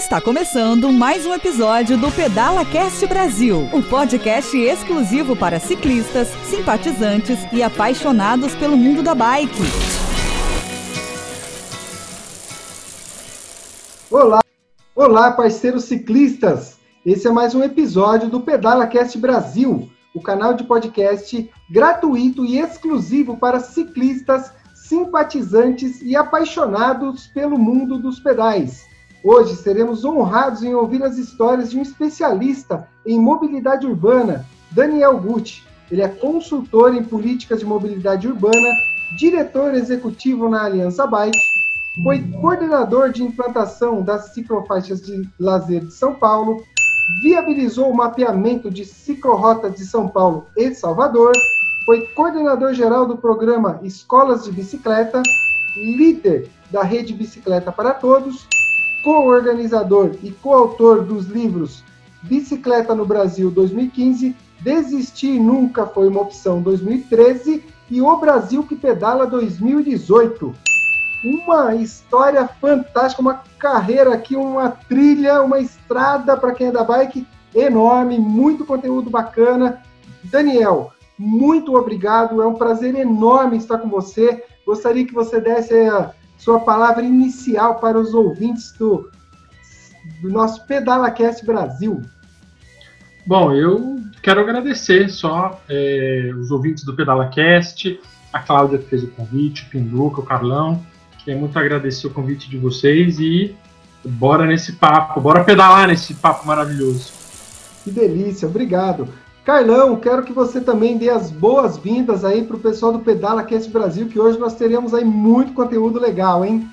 Está começando mais um episódio do Pedala Cast Brasil, um podcast exclusivo para ciclistas, simpatizantes e apaixonados pelo mundo da bike. Olá, olá parceiros ciclistas. Esse é mais um episódio do Pedala Cast Brasil, o canal de podcast gratuito e exclusivo para ciclistas, simpatizantes e apaixonados pelo mundo dos pedais. Hoje seremos honrados em ouvir as histórias de um especialista em mobilidade urbana, Daniel Gucci. Ele é consultor em políticas de mobilidade urbana, diretor executivo na Aliança Bike, foi coordenador de implantação das ciclofaixas de lazer de São Paulo, viabilizou o mapeamento de ciclorotas de São Paulo e Salvador, foi coordenador geral do programa Escolas de Bicicleta, líder da Rede Bicicleta para Todos, co-organizador e coautor dos livros Bicicleta no Brasil 2015, Desistir Nunca Foi uma Opção 2013 e O Brasil que Pedala 2018 uma história fantástica, uma carreira aqui, uma trilha, uma estrada para quem é da bike enorme, muito conteúdo bacana. Daniel, muito obrigado, é um prazer enorme estar com você. Gostaria que você desse a sua palavra inicial para os ouvintes do, do nosso PedalaCast Brasil. Bom, eu quero agradecer só é, os ouvintes do PedalaCast, a Cláudia que fez o convite, o Pinduca, o Carlão. Queria muito agradecer o convite de vocês e bora nesse papo, bora pedalar nesse papo maravilhoso. Que delícia, obrigado. Carlão, quero que você também dê as boas-vindas aí para o pessoal do Pedala Cast Brasil, que hoje nós teremos aí muito conteúdo legal, hein?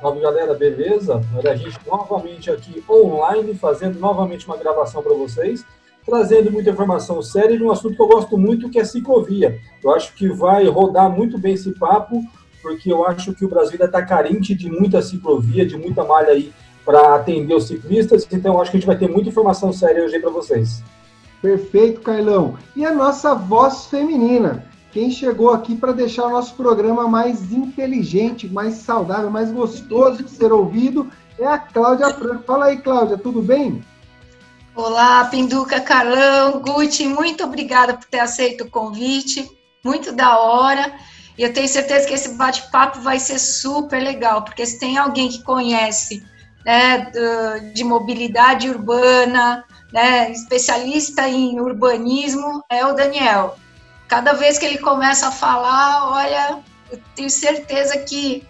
Salve galera, beleza? Olha a gente novamente aqui online, fazendo novamente uma gravação para vocês, trazendo muita informação séria de um assunto que eu gosto muito, que é ciclovia. Eu acho que vai rodar muito bem esse papo, porque eu acho que o Brasil ainda está carente de muita ciclovia, de muita malha aí para atender os ciclistas, então eu acho que a gente vai ter muita informação séria hoje para vocês. Perfeito, Carlão. E a nossa voz feminina. Quem chegou aqui para deixar o nosso programa mais inteligente, mais saudável, mais gostoso de ser ouvido é a Cláudia Franco. Fala aí, Cláudia, tudo bem? Olá, Pinduca, Carlão, Guti, muito obrigada por ter aceito o convite, muito da hora. E eu tenho certeza que esse bate-papo vai ser super legal, porque se tem alguém que conhece né, de mobilidade urbana, né, especialista em urbanismo, é o Daniel. Cada vez que ele começa a falar, olha, eu tenho certeza que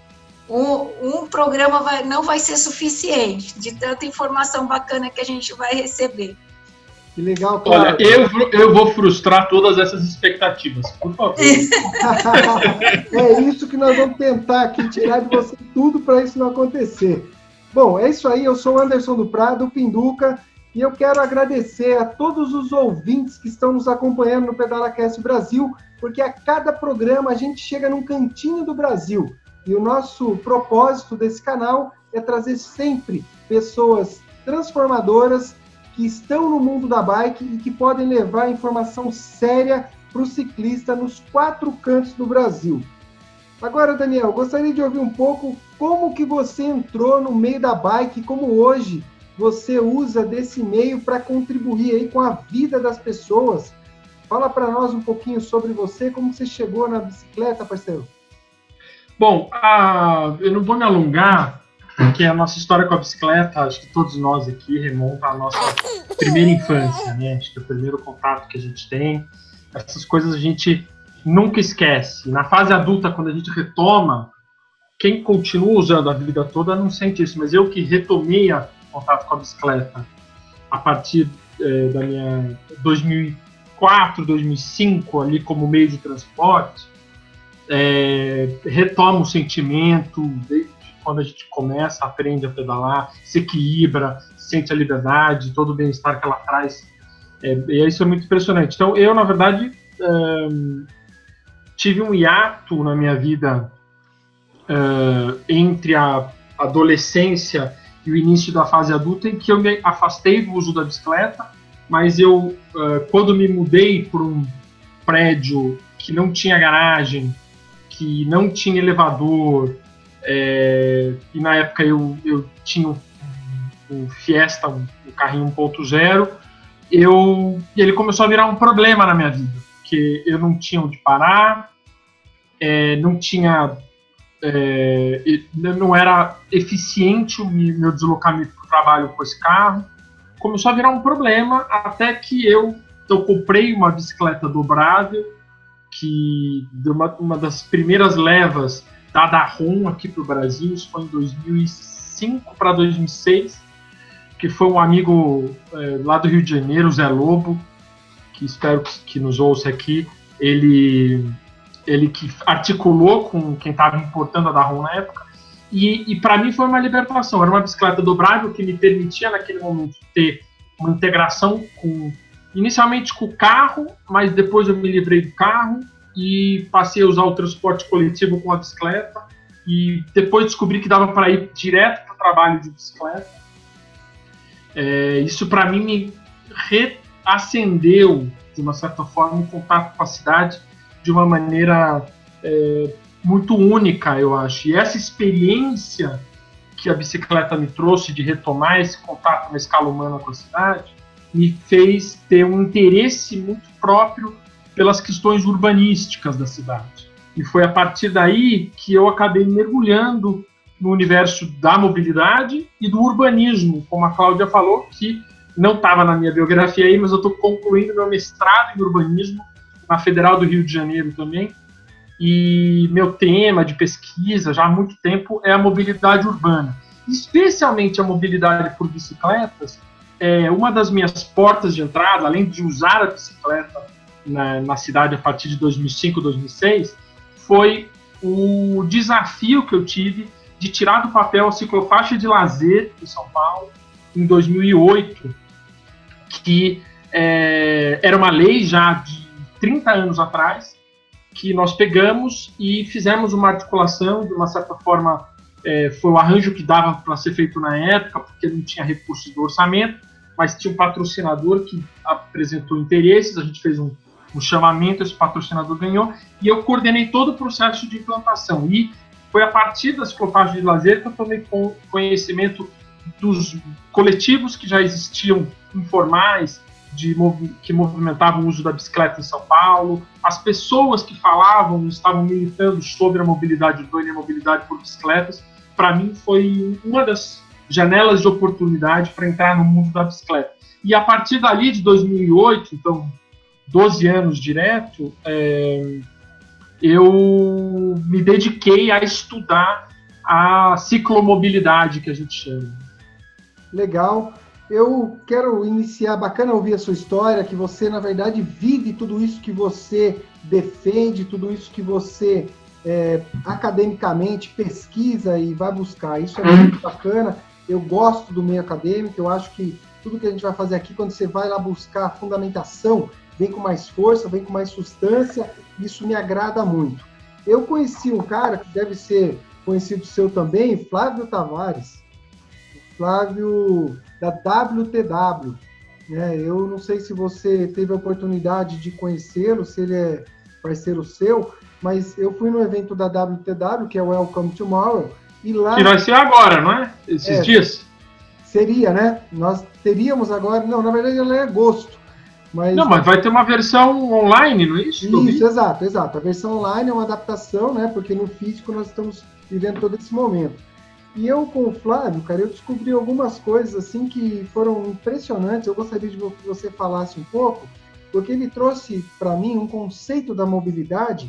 um, um programa vai, não vai ser suficiente de tanta informação bacana que a gente vai receber. Que legal, Olha, eu, eu vou frustrar todas essas expectativas, por favor. é isso que nós vamos tentar aqui, tirar de você tudo para isso não acontecer. Bom, é isso aí. Eu sou Anderson do Prado, Pinduca, e eu quero agradecer a todos os ouvintes que estão nos acompanhando no PedalaCast Brasil, porque a cada programa a gente chega num cantinho do Brasil. E o nosso propósito desse canal é trazer sempre pessoas transformadoras que estão no mundo da bike e que podem levar informação séria para o ciclista nos quatro cantos do Brasil. Agora, Daniel, gostaria de ouvir um pouco como que você entrou no meio da bike, como hoje você usa desse meio para contribuir aí com a vida das pessoas. Fala para nós um pouquinho sobre você, como você chegou na bicicleta, parceiro. Bom, a... eu não vou me alongar, porque a nossa história com a bicicleta, acho que todos nós aqui remonta à nossa primeira infância, né? Acho que é o primeiro contato que a gente tem. Essas coisas a gente nunca esquece. Na fase adulta, quando a gente retoma, quem continua usando a vida toda não sente isso, mas eu que retomei a contato com a bicicleta a partir é, da minha 2004, 2005 ali como meio de transporte, é, retoma o sentimento desde quando a gente começa, aprende a pedalar, se equilibra, sente a liberdade, todo o bem-estar que ela traz. É, e isso é muito impressionante. Então, eu, na verdade, tive um hiato na minha vida uh, entre a adolescência e o início da fase adulta, em que eu me afastei do uso da bicicleta, mas eu, uh, quando me mudei para um prédio que não tinha garagem, que não tinha elevador, é, e na época eu, eu tinha um Fiesta, um, um carrinho 1.0, eu ele começou a virar um problema na minha vida, porque eu não tinha onde parar, é, não tinha é, não era eficiente o meu deslocamento para o trabalho com esse carro. Começou a virar um problema até que eu, eu comprei uma bicicleta dobrável, que uma, uma das primeiras levas da Dahon aqui para o Brasil, isso foi em 2005 para 2006, que foi um amigo é, lá do Rio de Janeiro, Zé Lobo, que espero que, que nos ouça aqui. Ele ele que articulou com quem estava importando a Dahon na época. E, e para mim foi uma libertação. Era uma bicicleta dobrável que me permitia, naquele momento, ter uma integração com, inicialmente com o carro, mas depois eu me livrei do carro e passei a usar o transporte coletivo com a bicicleta. E depois descobri que dava para ir direto para o trabalho de bicicleta. É, isso para mim me reacendeu, de uma certa forma, o contato com a cidade de uma maneira é, muito única, eu acho. E essa experiência que a bicicleta me trouxe de retomar esse contato na escala humana com a cidade, me fez ter um interesse muito próprio pelas questões urbanísticas da cidade. E foi a partir daí que eu acabei mergulhando no universo da mobilidade e do urbanismo, como a Cláudia falou, que não estava na minha biografia aí, mas eu estou concluindo meu mestrado em urbanismo na Federal do Rio de Janeiro também. E meu tema de pesquisa já há muito tempo é a mobilidade urbana, especialmente a mobilidade por bicicletas. É uma das minhas portas de entrada, além de usar a bicicleta na, na cidade a partir de 2005, 2006, foi o desafio que eu tive de tirar do papel a ciclofaixa de lazer em São Paulo em 2008, que é, era uma lei já de 30 anos atrás, que nós pegamos e fizemos uma articulação, de uma certa forma, é, foi o arranjo que dava para ser feito na época, porque não tinha recursos do orçamento, mas tinha um patrocinador que apresentou interesses, a gente fez um, um chamamento, esse patrocinador ganhou, e eu coordenei todo o processo de implantação. E foi a partir das ciclofaixas de lazer que eu tomei conhecimento dos coletivos que já existiam informais, de, que movimentavam o uso da bicicleta em São Paulo, as pessoas que falavam estavam militando sobre a mobilidade urbana e a mobilidade por bicicletas, para mim foi uma das janelas de oportunidade para entrar no mundo da bicicleta. E a partir dali, de 2008, então 12 anos direto, é, eu me dediquei a estudar a ciclomobilidade, que a gente chama. Legal. Eu quero iniciar, bacana ouvir a sua história, que você, na verdade, vive tudo isso que você defende, tudo isso que você é, academicamente pesquisa e vai buscar. Isso é muito bacana. Eu gosto do meio acadêmico, eu acho que tudo que a gente vai fazer aqui, quando você vai lá buscar a fundamentação, vem com mais força, vem com mais substância, isso me agrada muito. Eu conheci um cara que deve ser conhecido seu também, Flávio Tavares. Flávio da WTW. Né? Eu não sei se você teve a oportunidade de conhecê-lo, se ele é parceiro seu, mas eu fui no evento da WTW, que é o Welcome Tomorrow, e lá... Que vai ser agora, não é? Esses é, dias? Seria, né? Nós teríamos agora... Não, na verdade ela é agosto. Mas... Não, mas vai ter uma versão online, não é isso? Isso, exato, exato. A versão online é uma adaptação, né? Porque no físico nós estamos vivendo todo esse momento. E eu com o Flávio, cara, eu descobri algumas coisas assim que foram impressionantes. Eu gostaria de que você falasse um pouco, porque ele trouxe para mim um conceito da mobilidade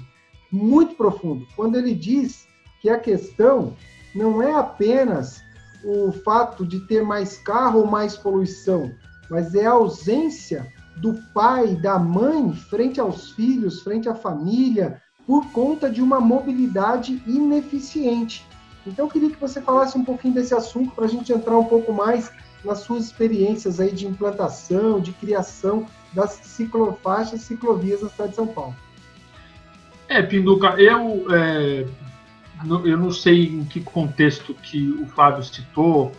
muito profundo. Quando ele diz que a questão não é apenas o fato de ter mais carro ou mais poluição, mas é a ausência do pai, da mãe frente aos filhos, frente à família, por conta de uma mobilidade ineficiente. Então, eu queria que você falasse um pouquinho desse assunto para a gente entrar um pouco mais nas suas experiências aí de implantação, de criação das ciclofaixas, ciclovias na cidade de São Paulo. É, Pinduca, eu, é, eu não sei em que contexto que o Flávio citou,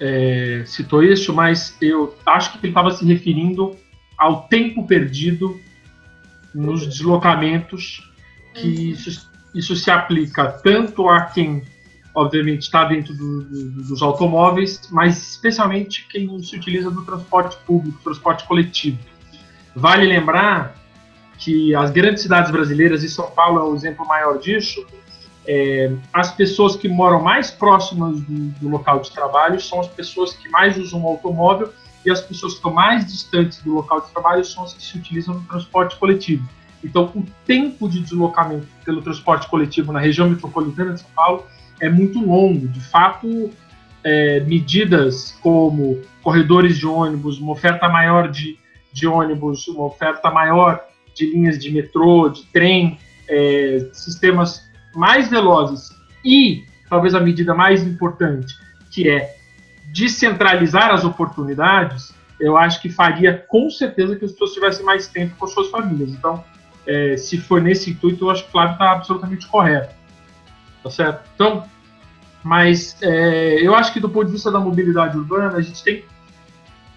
é, citou isso, mas eu acho que ele estava se referindo ao tempo perdido nos deslocamentos, que isso, isso se aplica tanto a quem obviamente está dentro do, do, dos automóveis, mas especialmente quem se utiliza do transporte público, transporte coletivo. Vale lembrar que as grandes cidades brasileiras, e São Paulo é o exemplo maior disso, é, as pessoas que moram mais próximas do, do, local de trabalho são as pessoas que mais usam o automóvel e as pessoas que estão mais distantes do local de trabalho são as que se utilizam no transporte coletivo. Então, o tempo de deslocamento pelo transporte coletivo na região metropolitana de São Paulo é muito longo. De fato, é, medidas como corredores de ônibus, uma oferta maior de, de ônibus, uma oferta maior de linhas de metrô, de trem, é, sistemas mais velozes e, talvez a medida mais importante, que é descentralizar as oportunidades, eu acho que faria com certeza que as pessoas tivessem mais tempo com suas famílias. Então, é, se for nesse intuito, eu acho que o Flávio está absolutamente correto. Tá certo? Então, mas é, eu acho que do ponto de vista da mobilidade urbana, a gente tem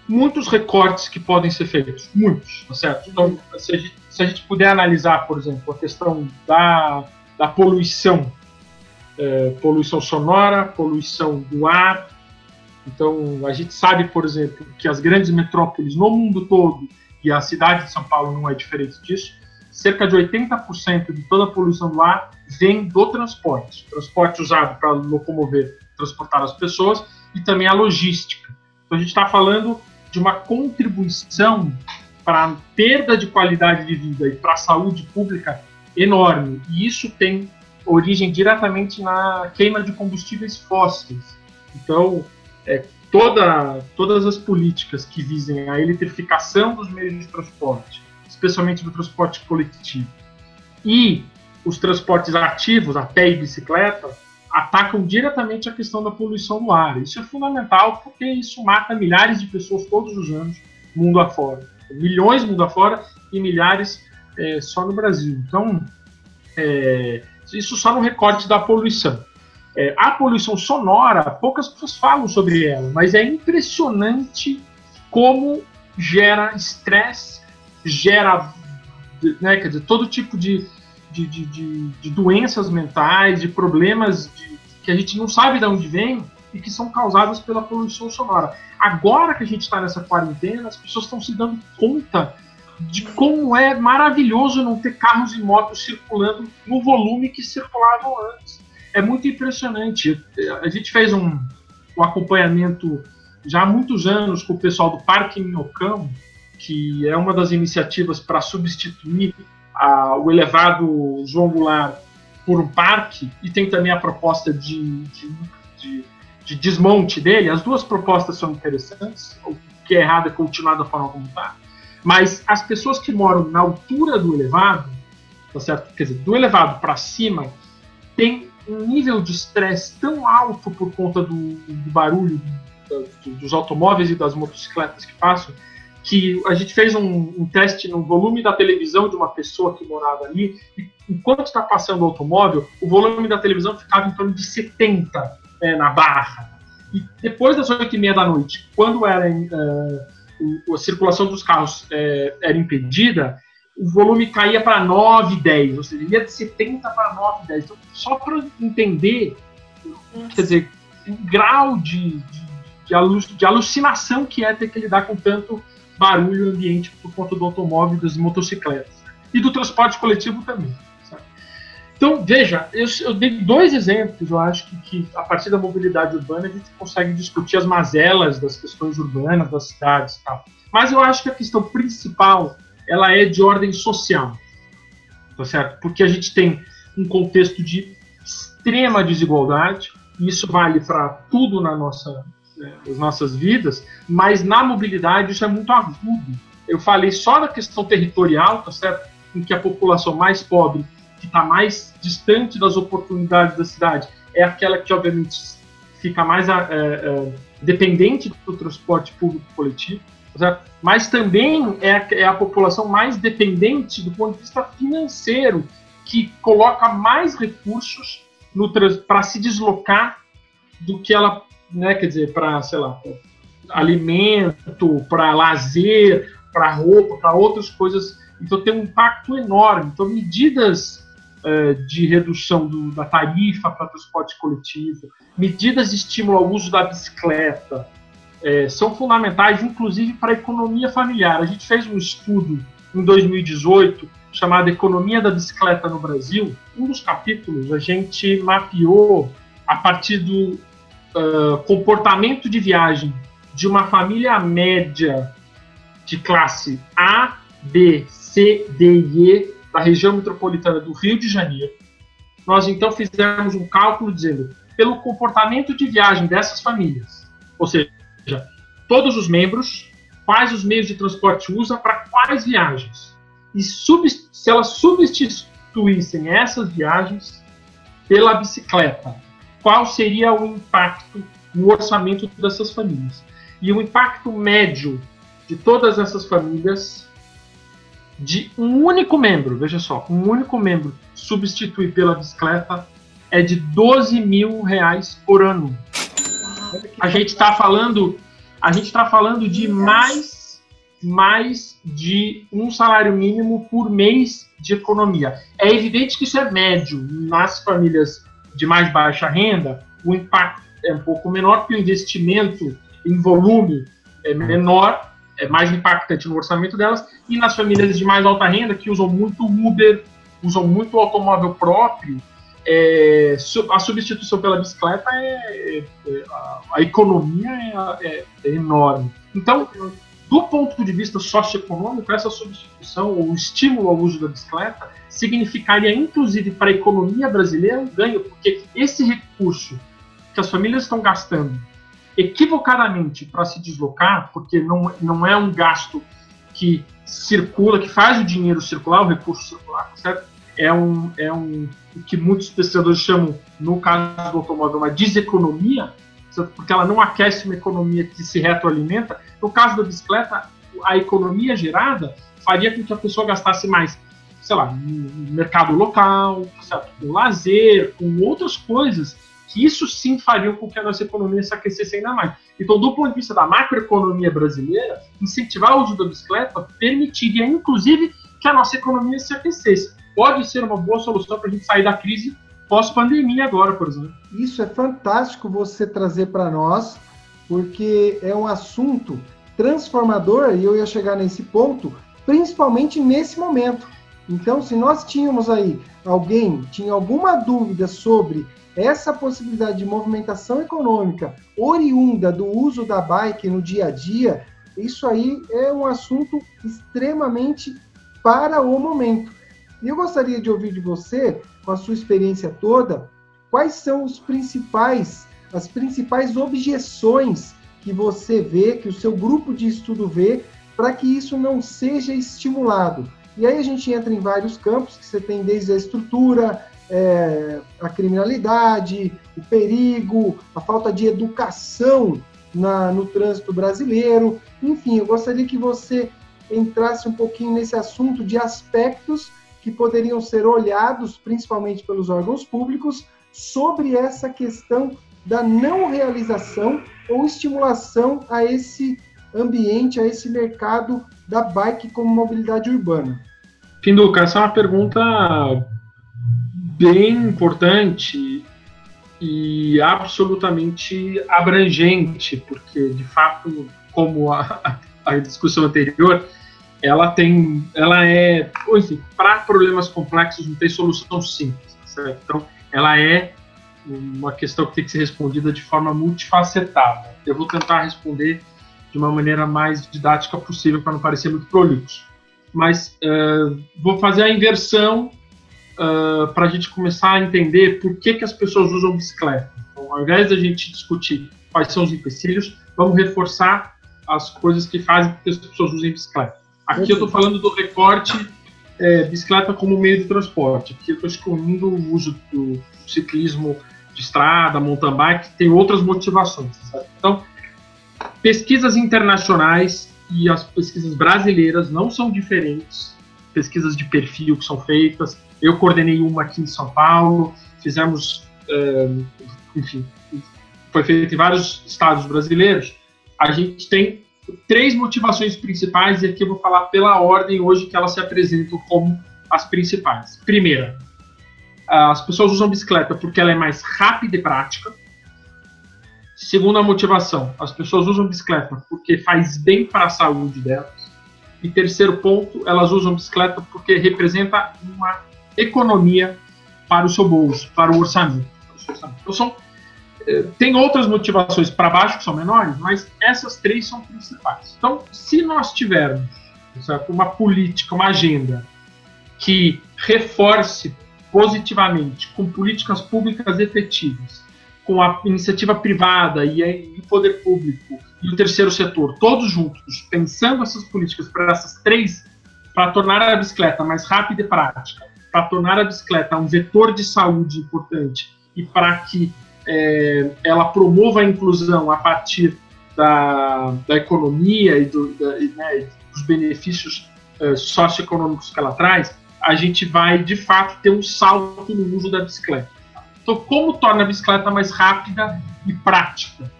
muitos recortes que podem ser feitos, muitos, tá certo? Então, se a gente, se a gente puder analisar, por exemplo, a questão da, da poluição, é, poluição sonora, poluição do ar, então a gente sabe, por exemplo, que as grandes metrópoles no mundo todo, e a cidade de São Paulo não é diferente disso, cerca de 80% de toda a poluição do ar vem do transporte. Transporte usado para locomover, transportar as pessoas e também a logística. Então a gente está falando de uma contribuição para a perda de qualidade de vida e para a saúde pública enorme. E isso tem origem diretamente na queima de combustíveis fósseis. Então, é, toda, todas as políticas que visem a eletrificação dos meios de transporte, especialmente do transporte coletivo, e os transportes ativos, a pé e bicicleta, atacam diretamente a questão da poluição do ar. Isso é fundamental porque isso mata milhares de pessoas todos os anos, mundo afora. Milhões mundo afora e milhares é, só no Brasil. Então, é, isso só no recorte da poluição. É, a poluição sonora, poucas pessoas falam sobre ela, mas é impressionante como gera estresse, gera né, dizer, todo tipo de, de, de, de, de doenças mentais, de problemas que a gente não sabe de onde vem e que são causadas pela poluição sonora. Agora que a gente está nessa quarentena, as pessoas estão se dando conta de como é maravilhoso não ter carros e motos circulando no volume que circulavam antes é muito impressionante. A gente fez um, um acompanhamento já há muitos anos com o pessoal do Parque Minhocão, que é uma das iniciativas para substituir a, o elevado João Goulart por um parque, e tem também a proposta de, de, de, de desmonte dele. As duas propostas são interessantes, o que é errado é continuar da forma como está. Mas as pessoas que moram na altura do elevado, tá certo? quer dizer, do elevado para cima, tem um nível de estresse tão alto por conta do, do barulho do, dos automóveis e das motocicletas que passam, que a gente fez um, um, teste no volume da televisão de uma pessoa que morava ali, e enquanto está passando o automóvel, o volume da televisão ficava em torno de 70 é, na barra. E depois das 8 e meia da noite, quando era, uh, a circulação dos carros uh, era impedida, o volume caía para 9, 10, ou seja, ia de 70 para 9, 10. Então, só para entender, quer dizer, o grau de, de, de, alucinação que é ter que lidar com tanto barulho ambiente por conta do automóvel e das motocicletas. E do transporte coletivo também. Sabe? Então, veja, eu, eu, dei dois exemplos, eu acho que, que a partir da mobilidade urbana a gente consegue discutir as mazelas das questões urbanas, das cidades e tal. Mas eu acho que a questão principal ela é de ordem social, tá certo? Porque a gente tem um contexto de extrema desigualdade, e isso vale para tudo na nossa, nas nossas vidas, mas na mobilidade isso é muito agudo. Eu falei só da questão territorial, tá certo? Em que a população mais pobre, que está mais distante das oportunidades da cidade, é aquela que, obviamente, fica mais é, é, dependente do transporte público coletivo mas também é é a população mais dependente do ponto de vista financeiro, que coloca mais recursos para se deslocar do que ela, né, quer dizer, para, sei lá, alimento, para lazer, para roupa, para outras coisas. Então tem um impacto enorme. Então medidas uh, de redução do, da tarifa para transporte coletivo, medidas de estímulo ao uso da bicicleta, é, são fundamentais, inclusive, para a economia familiar. A gente fez um estudo em 2018 chamado Economia da Bicicleta no Brasil. Um dos capítulos a gente mapeou a partir do uh, comportamento de viagem de uma família média de classe A, B, C, D e E da região metropolitana do Rio de Janeiro. Nós então fizemos um cálculo dizendo pelo comportamento de viagem dessas famílias, ou seja, todos os membros, quais os meios de transporte usa para quais viagens. E se elas substituíssem essas viagens pela bicicleta, qual seria o impacto no orçamento dessas famílias? E o impacto médio de todas essas famílias de um único membro, veja só, um único membro substituir pela bicicleta é de 12 mil reais por ano. A gente está falando a gente está falando de mais, mais de um salário mínimo por mês de economia. É evidente que isso é médio. Nas famílias de mais baixa renda, o impacto é um pouco menor, porque o investimento em volume é menor, é mais impactante no orçamento delas, e nas famílias de mais alta renda, que usam muito Uber, usam muito automóvel próprio, é, a substituição pela bicicleta é, é, a, a, economia é, é, é, enorme. Então, do ponto de vista socioeconômico, essa substituição ou estímulo ao uso da bicicleta significaria, inclusive, para a economia brasileira um ganho, porque esse recurso que as famílias estão gastando equivocadamente para se deslocar, porque não, não é um gasto que circula, que faz o dinheiro circular, o recurso circular, certo? é um, é um que muitos pesquisadores chamam, no caso do automóvel, uma deseconomia, porque ela não aquece uma economia que se retroalimenta. No caso da bicicleta, a economia gerada faria com que a pessoa gastasse mais, sei lá, no mercado local, certo? com lazer, com outras coisas, que isso sim faria com que a nossa economia se aquecesse ainda mais. Então, do ponto de vista da macroeconomia brasileira, incentivar o uso da bicicleta permitiria, inclusive, que a nossa economia se aquecesse pode ser uma boa solução para a gente sair da crise pós-pandemia agora, por exemplo. Isso é fantástico você trazer para nós, porque é um assunto transformador, e eu ia chegar nesse ponto, principalmente nesse momento. Então, se nós tínhamos aí alguém tinha alguma dúvida sobre essa possibilidade de movimentação econômica oriunda do uso da bike no dia a dia, isso aí é um assunto extremamente para o momento. E eu gostaria de ouvir de você, com a sua experiência toda, quais são os principais, as principais objeções que você vê, que o seu grupo de estudo vê, para que isso não seja estimulado. E aí a gente entra em vários campos, que você tem desde a estrutura, é, a criminalidade, o perigo, a falta de educação na, no trânsito brasileiro. Enfim, eu gostaria que você entrasse um pouquinho nesse assunto de aspectos que poderiam ser olhados, principalmente pelos órgãos públicos, sobre essa questão da não realização ou estimulação a esse ambiente, a esse mercado da bike como mobilidade urbana. Pinduca, essa é uma pergunta bem importante e absolutamente abrangente, porque de fato, como a, a discussão anterior, ela tem, ela é, enfim, para problemas complexos não tem solução simples, certo? Então, ela é uma questão que tem que ser respondida de forma multifacetada. Eu vou tentar responder de uma maneira mais didática possível para não parecer muito prolixo. Mas uh, vou fazer a inversão uh, para a gente começar a entender por que, que as pessoas usam bicicleta. Então, ao invés da gente discutir quais são os empecilhos, vamos reforçar as coisas que fazem com que as pessoas usem bicicleta. Aqui eu estou falando do recorte é, bicicleta como meio de transporte. Aqui eu estou excluindo o uso do ciclismo de estrada, mountain bike, tem outras motivações. Sabe? Então, pesquisas internacionais e as pesquisas brasileiras não são diferentes. Pesquisas de perfil que são feitas. Eu coordenei uma aqui em São Paulo, fizemos, é, enfim, foi feito em vários estados brasileiros. A gente tem três motivações principais, e aqui eu vou falar pela ordem hoje que elas se apresentam como as principais. Primeira, as pessoas usam bicicleta porque ela é mais rápida e prática. Segunda motivação, as pessoas usam bicicleta porque faz bem para a saúde delas. E terceiro ponto, elas usam bicicleta porque representa uma economia para o seu bolso, para o orçamento. Então, são, tem outras motivações para baixo que são menores, mas essas três são principais. Então, se nós tivermos certo, uma política, uma agenda que reforce positivamente com políticas públicas efetivas, com a iniciativa privada e o poder público e o terceiro setor, todos juntos, pensando essas políticas para essas três, para tornar a bicicleta mais rápida e prática, para tornar a bicicleta um vetor de saúde importante e para que é, ela promova a inclusão a partir da, da economia e, do, da, né, dos benefícios é, socioeconômicos que ela traz, a gente vai, de fato, ter um salto no uso da bicicleta. Então, como torna a bicicleta mais rápida e prática?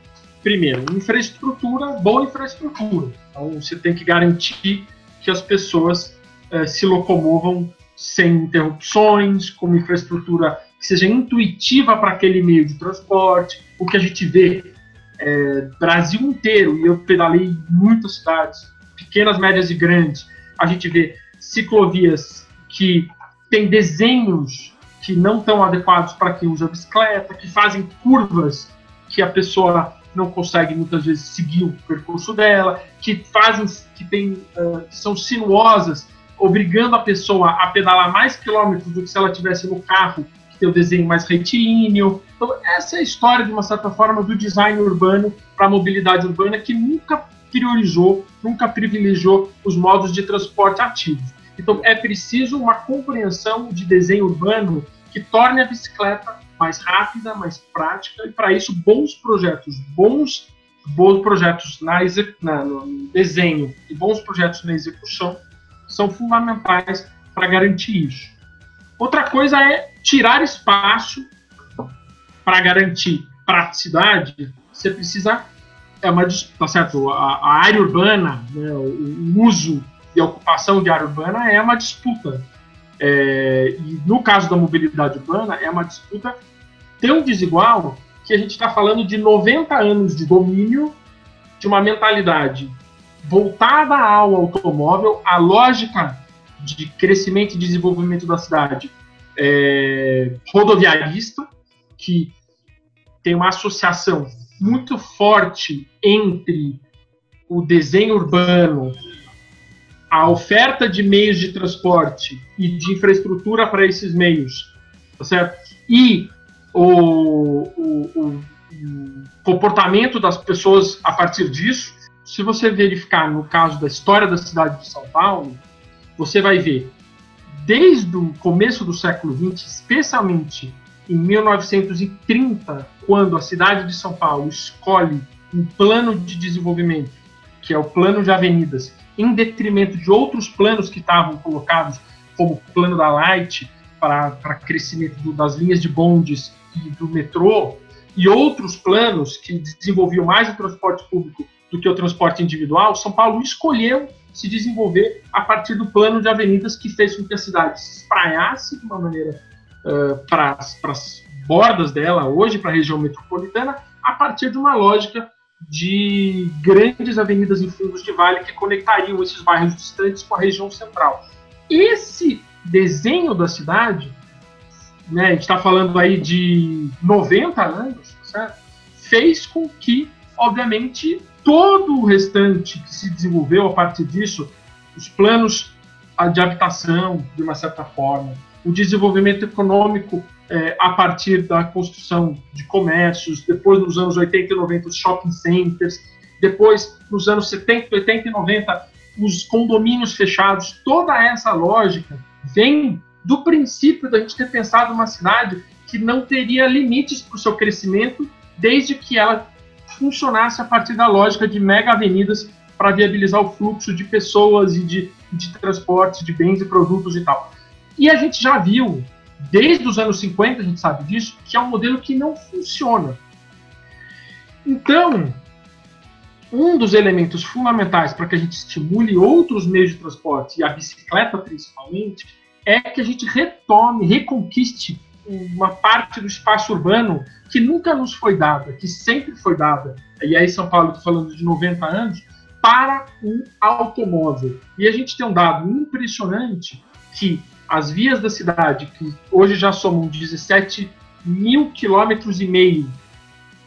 Primeiro, infraestrutura, boa infraestrutura. Então, você tem que garantir que as pessoas eh, se locomovam sem interrupções, com uma infraestrutura que seja intuitiva para aquele meio de transporte. O que a gente vê é, Brasil inteiro, e eu pedalei em muitas cidades, pequenas, médias e grandes, a gente vê ciclovias que têm desenhos que não estão adequados para quem usa bicicleta, que fazem curvas que a pessoa não consegue muitas vezes seguir o percurso dela, que fazem que tem uh, que são sinuosas, obrigando a pessoa a pedalar mais quilômetros do que se ela tivesse no carro, tem o desenho mais retilíneo. Então essa é a história de uma certa forma do design urbano para a mobilidade urbana que nunca priorizou, nunca privilegiou os modos de transporte ativos. Então, é preciso uma compreensão de desenho urbano que torne a bicicleta mais rápida, mais prática, e para isso, bons projetos, bons, bons projetos na, na, no desenho e bons projetos na execução são fundamentais para garantir isso. Outra coisa é tirar espaço para garantir praticidade. Você precisa é uma tá certo a, a área urbana, né, o, o uso e a ocupação de área urbana é uma disputa. É, e no caso da mobilidade urbana, é uma disputa tão desigual que a gente está falando de 90 anos de domínio de uma mentalidade voltada ao automóvel, a lógica de crescimento e desenvolvimento da cidade é, rodoviarista, que tem uma associação muito forte entre o desenho urbano a oferta de meios de transporte e de infraestrutura para esses meios, tá certo? E o, o, o, o comportamento das pessoas a partir disso, se você verificar no caso da história da cidade de São Paulo, você vai ver desde o começo do século XX, especialmente em 1930, quando a cidade de São Paulo escolhe um plano de desenvolvimento, que é o plano de avenidas, em detrimento de outros planos que estavam colocados, como o plano da Light para, crescimento do, das linhas de bondes e do metrô, e outros planos que desenvolviam mais o transporte público do que o transporte individual, São Paulo escolheu se desenvolver a partir do plano de avenidas que fez com que a cidade se espraiasse de uma maneira uh, para as bordas dela, hoje para a região metropolitana, a partir de uma lógica de grandes avenidas em fundos de vale que conectariam esses bairros distantes com a região central. Esse desenho da cidade, né, a gente está falando aí de 90 anos, certo? fez com que, obviamente, todo o restante que se desenvolveu a partir disso, os planos de habitação, de uma certa forma, o desenvolvimento econômico é, a partir da construção de comércios, depois nos anos 80 e 90 os shopping centers, depois nos anos 70, 80 e 90 os condomínios fechados, toda essa lógica vem do princípio da gente ter pensado uma cidade que não teria limites para o seu crescimento, desde que ela funcionasse a partir da lógica de mega avenidas para viabilizar o fluxo de pessoas e de, de transporte de bens e produtos e tal. E a gente já viu desde os anos 50, a gente sabe disso, que é um modelo que não funciona. Então, um dos elementos fundamentais para que a gente estimule outros meios de transporte, e a bicicleta principalmente, é que a gente retome, reconquiste uma parte do espaço urbano que nunca nos foi dada, que sempre foi dada, e aí São Paulo, estou falando de 90 anos, para o automóvel. E a gente tem um dado impressionante que as vias da cidade, que hoje já somam 17 mil quilômetros e meio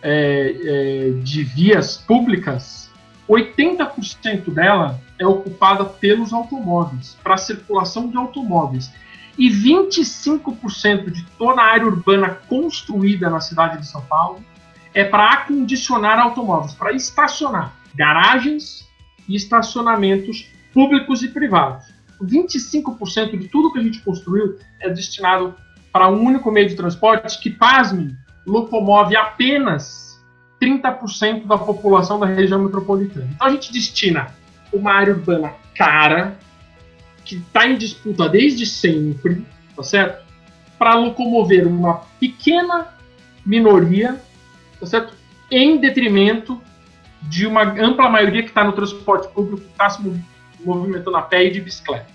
é, é, de vias públicas, 80% dela é ocupada pelos automóveis, para circulação de automóveis. E 25% de toda a área urbana construída na cidade de São Paulo é para acondicionar automóveis, para estacionar garagens e estacionamentos públicos e privados. 25% de tudo que a gente construiu é destinado para um único meio de transporte que, pasme, locomove apenas 30% da população da região metropolitana. Então a gente destina uma área urbana cara, que está em disputa desde sempre, tá certo? Para locomover uma pequena minoria, tá certo? Em detrimento de uma ampla maioria que está no transporte público, que está se movimentando a pé e de bicicleta.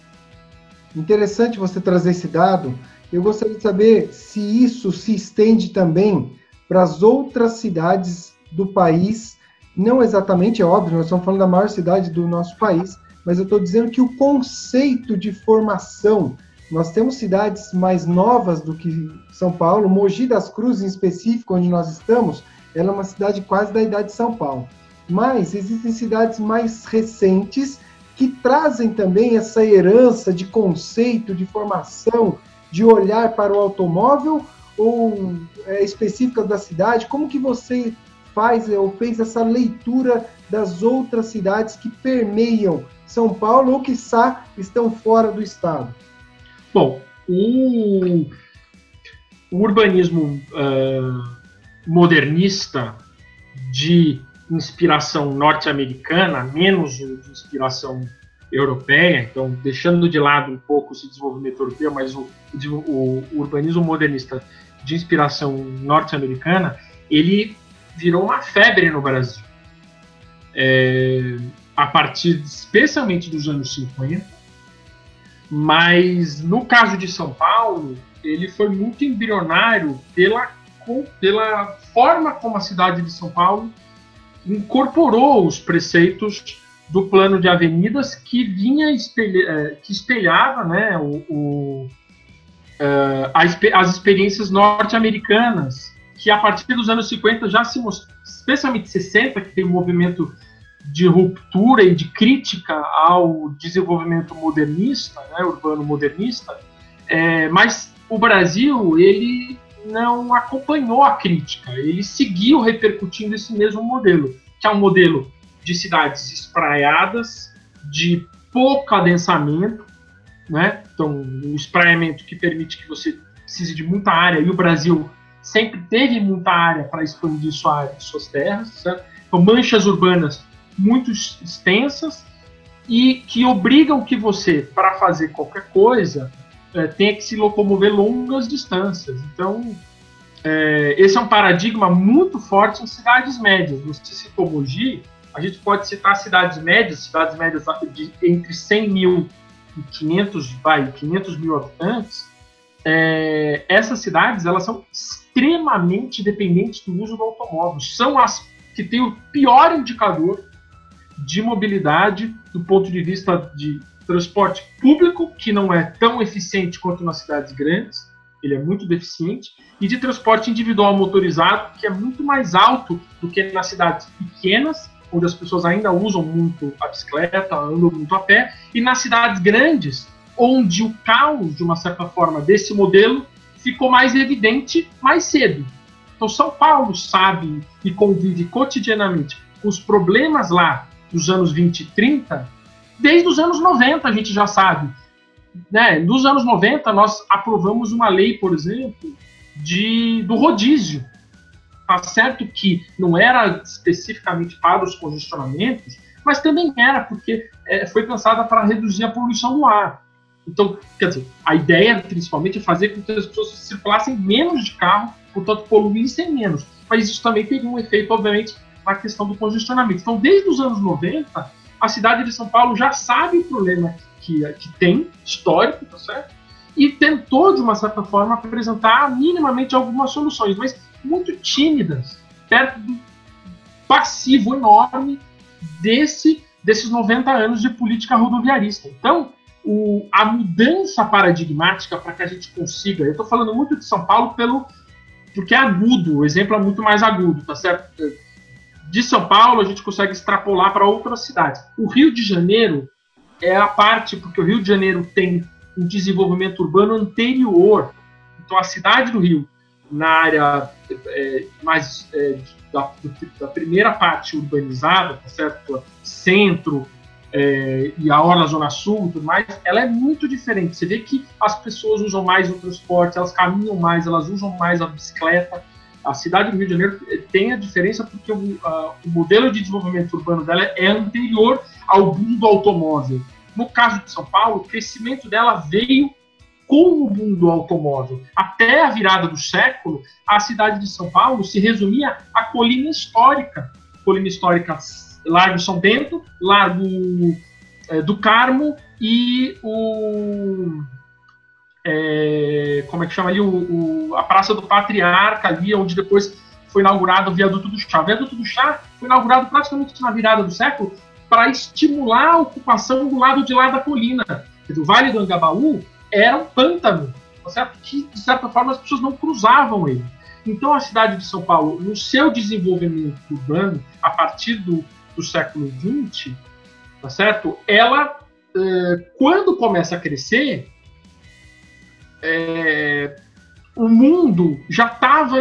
Interessante você trazer esse dado. Eu gostaria de saber se isso se estende também para as outras cidades do país. Não exatamente, é óbvio, nós estamos falando da maior cidade do nosso país, mas eu estou dizendo que o conceito de formação, nós temos cidades mais novas do que São Paulo, Mogi das Cruzes em específico, onde nós estamos, ela é uma cidade quase da idade de São Paulo. Mas existem cidades mais recentes que trazem também essa herança de conceito, de formação, de olhar para o automóvel ou é, específica da cidade? Como que você faz ou fez essa leitura das outras cidades que permeiam São Paulo ou, quiçá, estão fora do estado? Bom, o, o urbanismo uh, modernista de inspiração norte-americana, menos de inspiração europeia, então deixando de lado um pouco esse desenvolvimento europeu, mas o, o, o urbanismo modernista de inspiração norte-americana, ele virou uma febre no Brasil. É, a partir especialmente dos anos 50, mas no caso de São Paulo, ele foi muito embrionário pela, pela forma como a cidade de São Paulo incorporou os preceitos do plano de avenidas que vinha espelha, é, que espelhava né, o, o uh, as experiências norte-americanas, que a partir dos anos 50 já se mostrou, especialmente 60, que tem um movimento de ruptura e de crítica ao desenvolvimento modernista, né, urbano modernista, é, mas o Brasil ele não acompanhou a crítica, ele seguiu repercutindo esse mesmo modelo, que é um modelo de cidades espraiadas, de pouco adensamento, né? Então, um espraiamento que permite que você precise de muita área, e o Brasil sempre teve muita área para expandir sua área, suas terras, certo? Então, manchas urbanas muito extensas e que obrigam que você, para fazer qualquer coisa, é, tenha que se locomover longas distâncias. Então, é, esse é um paradigma muito forte em cidades médias. Você citou Mogi, a gente pode citar cidades médias, cidades médias de entre 100 mil e 500, vai, 500 mil habitantes. É, essas cidades elas são extremamente dependentes do uso do automóvel. São as que têm o pior indicador de mobilidade do ponto de vista de transporte público, que não é tão eficiente quanto nas cidades grandes, ele é muito deficiente, e de transporte individual motorizado, que é muito mais alto do que nas cidades pequenas onde as pessoas ainda usam muito a bicicleta, andam muito a pé, e nas cidades grandes, onde o caos, de uma certa forma, desse modelo ficou mais evidente mais cedo. Então, São Paulo sabe e convive cotidianamente com os problemas lá dos anos 20 e 30, desde os anos 90 a gente já sabe. Né? Nos anos 90, nós aprovamos uma lei, por exemplo, de, do rodízio, Tá certo que não era especificamente para os congestionamentos, mas também era porque é, foi pensada para reduzir a poluição do ar. Então, quer dizer, a ideia principalmente é fazer com que as pessoas circulassem menos de carro, portanto poluíssem menos. Mas isso também teria um efeito, obviamente, na questão do congestionamento. Então, desde os anos 90, a cidade de São Paulo já sabe o problema que, que tem, histórico, tá certo? e tentou, de uma certa forma, apresentar minimamente algumas soluções, mas muito tímidas, perto do passivo enorme desse, desses 90 anos de política rodoviarista. Então, o, a mudança paradigmática para que a gente consiga, eu estou falando muito de São Paulo pelo porque é agudo, o exemplo é muito mais agudo, tá certo? De São Paulo a gente consegue extrapolar para outras cidades. O Rio de Janeiro é a parte, porque o Rio de Janeiro tem um desenvolvimento urbano anterior. Então a cidade do Rio, na área é, mais é, da, da, primeira parte urbanizada, tá certo? Centro é, e a Orla Zona Sul, tudo mais, ela é muito diferente. Você vê que as pessoas usam mais o transporte, elas caminham mais, elas usam mais a bicicleta. A cidade do Rio de Janeiro é, tem a diferença porque o, a, o modelo de desenvolvimento urbano dela é anterior ao boom do automóvel. No caso de São Paulo, o crescimento dela veio com o boom do automóvel. Até a virada do século, a cidade de São Paulo se resumia à colina histórica. Colina histórica Largo São Bento, Largo é, do Carmo e o. É, como é que chama ali? O, o, a Praça do Patriarca, ali, onde depois foi inaugurado o Viaduto do Chá. O Viaduto do Chá foi inaugurado praticamente na virada do século para estimular a ocupação do lado de lá da colina. O Vale do Angabaú era um pântano, tá certo? que, de certa forma, as pessoas não cruzavam ele. Então, a cidade de São Paulo, no seu desenvolvimento urbano, a partir do, do século XX, tá certo? ela, é, quando começa a crescer, é, o mundo já estava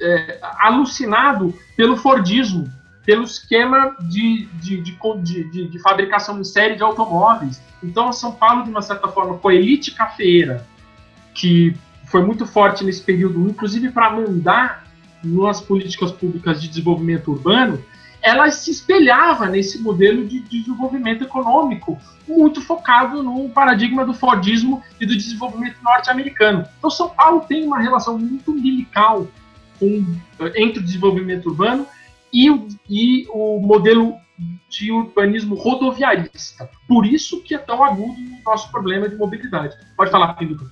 é, alucinado pelo Fordismo, pelo esquema de, de, de, de, fabricação em série de automóveis. Então, São Paulo, de uma certa forma, com a elite cafeira, que foi muito forte nesse período, inclusive para mandar nas políticas públicas de desenvolvimento urbano, ela se espelhava nesse modelo de desenvolvimento econômico, muito focado no paradigma do Fordismo e do desenvolvimento norte-americano. Então, São Paulo tem uma relação muito umbilical com, entre o desenvolvimento urbano e o, e o modelo de urbanismo rodoviarista. Por isso que é tão agudo o nosso problema de mobilidade. Pode falar, Pinduca.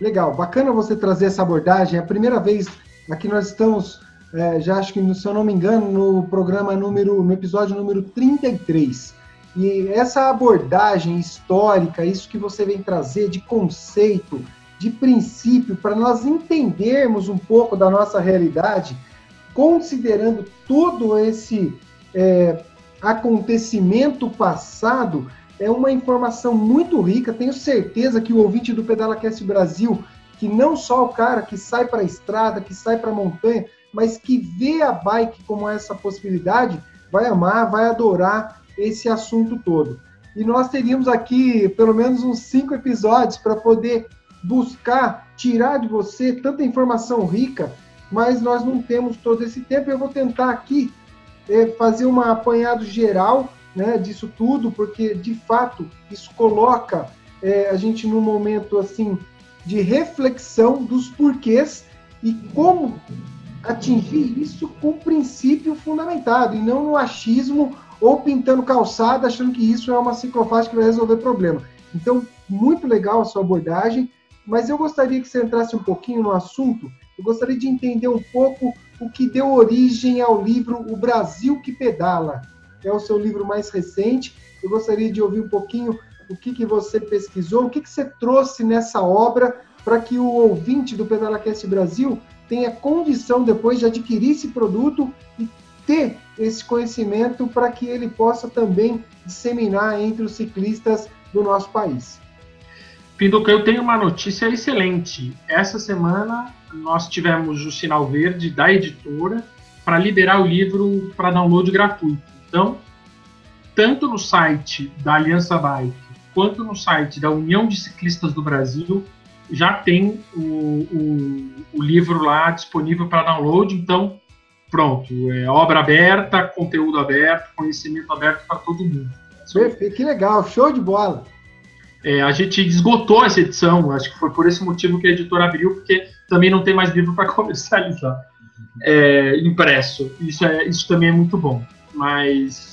Legal, bacana você trazer essa abordagem. É a primeira vez aqui nós estamos, é, já acho que, se eu não me engano, no programa número, no episódio número 33. E essa abordagem histórica, isso que você vem trazer de conceito, de princípio, para nós entendermos um pouco da nossa realidade, considerando todo esse é, acontecimento passado, é uma informação muito rica. Tenho certeza que o ouvinte do PedalaCast Brasil, que não só o cara que sai para a estrada, que sai para a montanha, mas que vê a bike como essa possibilidade, vai amar, vai adorar esse assunto todo. E nós teríamos aqui pelo menos uns cinco episódios para poder buscar tirar de você tanta informação rica mas nós não temos todo esse tempo. Eu vou tentar aqui é, fazer um apanhado geral né, disso tudo, porque de fato isso coloca é, a gente num momento assim de reflexão dos porquês e como atingir isso com princípio fundamentado e não no achismo ou pintando calçada achando que isso é uma ciclofaixa que vai resolver problema. Então, muito legal a sua abordagem, mas eu gostaria que você entrasse um pouquinho no assunto eu gostaria de entender um pouco o que deu origem ao livro O Brasil que Pedala. É o seu livro mais recente. Eu gostaria de ouvir um pouquinho o que, que você pesquisou, o que, que você trouxe nessa obra para que o ouvinte do PedalaCast Brasil tenha condição depois de adquirir esse produto e ter esse conhecimento para que ele possa também disseminar entre os ciclistas do nosso país. Pinduca, eu tenho uma notícia excelente. Essa semana nós tivemos o sinal verde da editora para liberar o livro para download gratuito. Então, tanto no site da Aliança Bike quanto no site da União de Ciclistas do Brasil já tem o, o, o livro lá disponível para download. Então, pronto, é obra aberta, conteúdo aberto, conhecimento aberto para todo mundo. Perfeito, que legal, show de bola. É, a gente esgotou essa edição, acho que foi por esse motivo que a editora abriu, porque também não tem mais livro para comercializar é, impresso. Isso, é, isso também é muito bom. Mas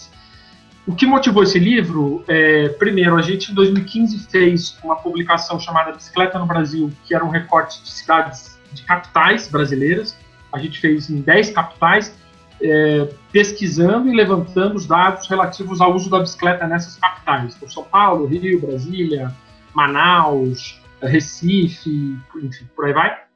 o que motivou esse livro? É, primeiro, a gente em 2015 fez uma publicação chamada Bicicleta no Brasil, que era um recorte de cidades de capitais brasileiras. A gente fez em 10 capitais, é, pesquisando e levantando os dados relativos ao uso da bicicleta nessas capitais. Então, São Paulo, Rio, Brasília, Manaus, Recife, enfim, por aí vai.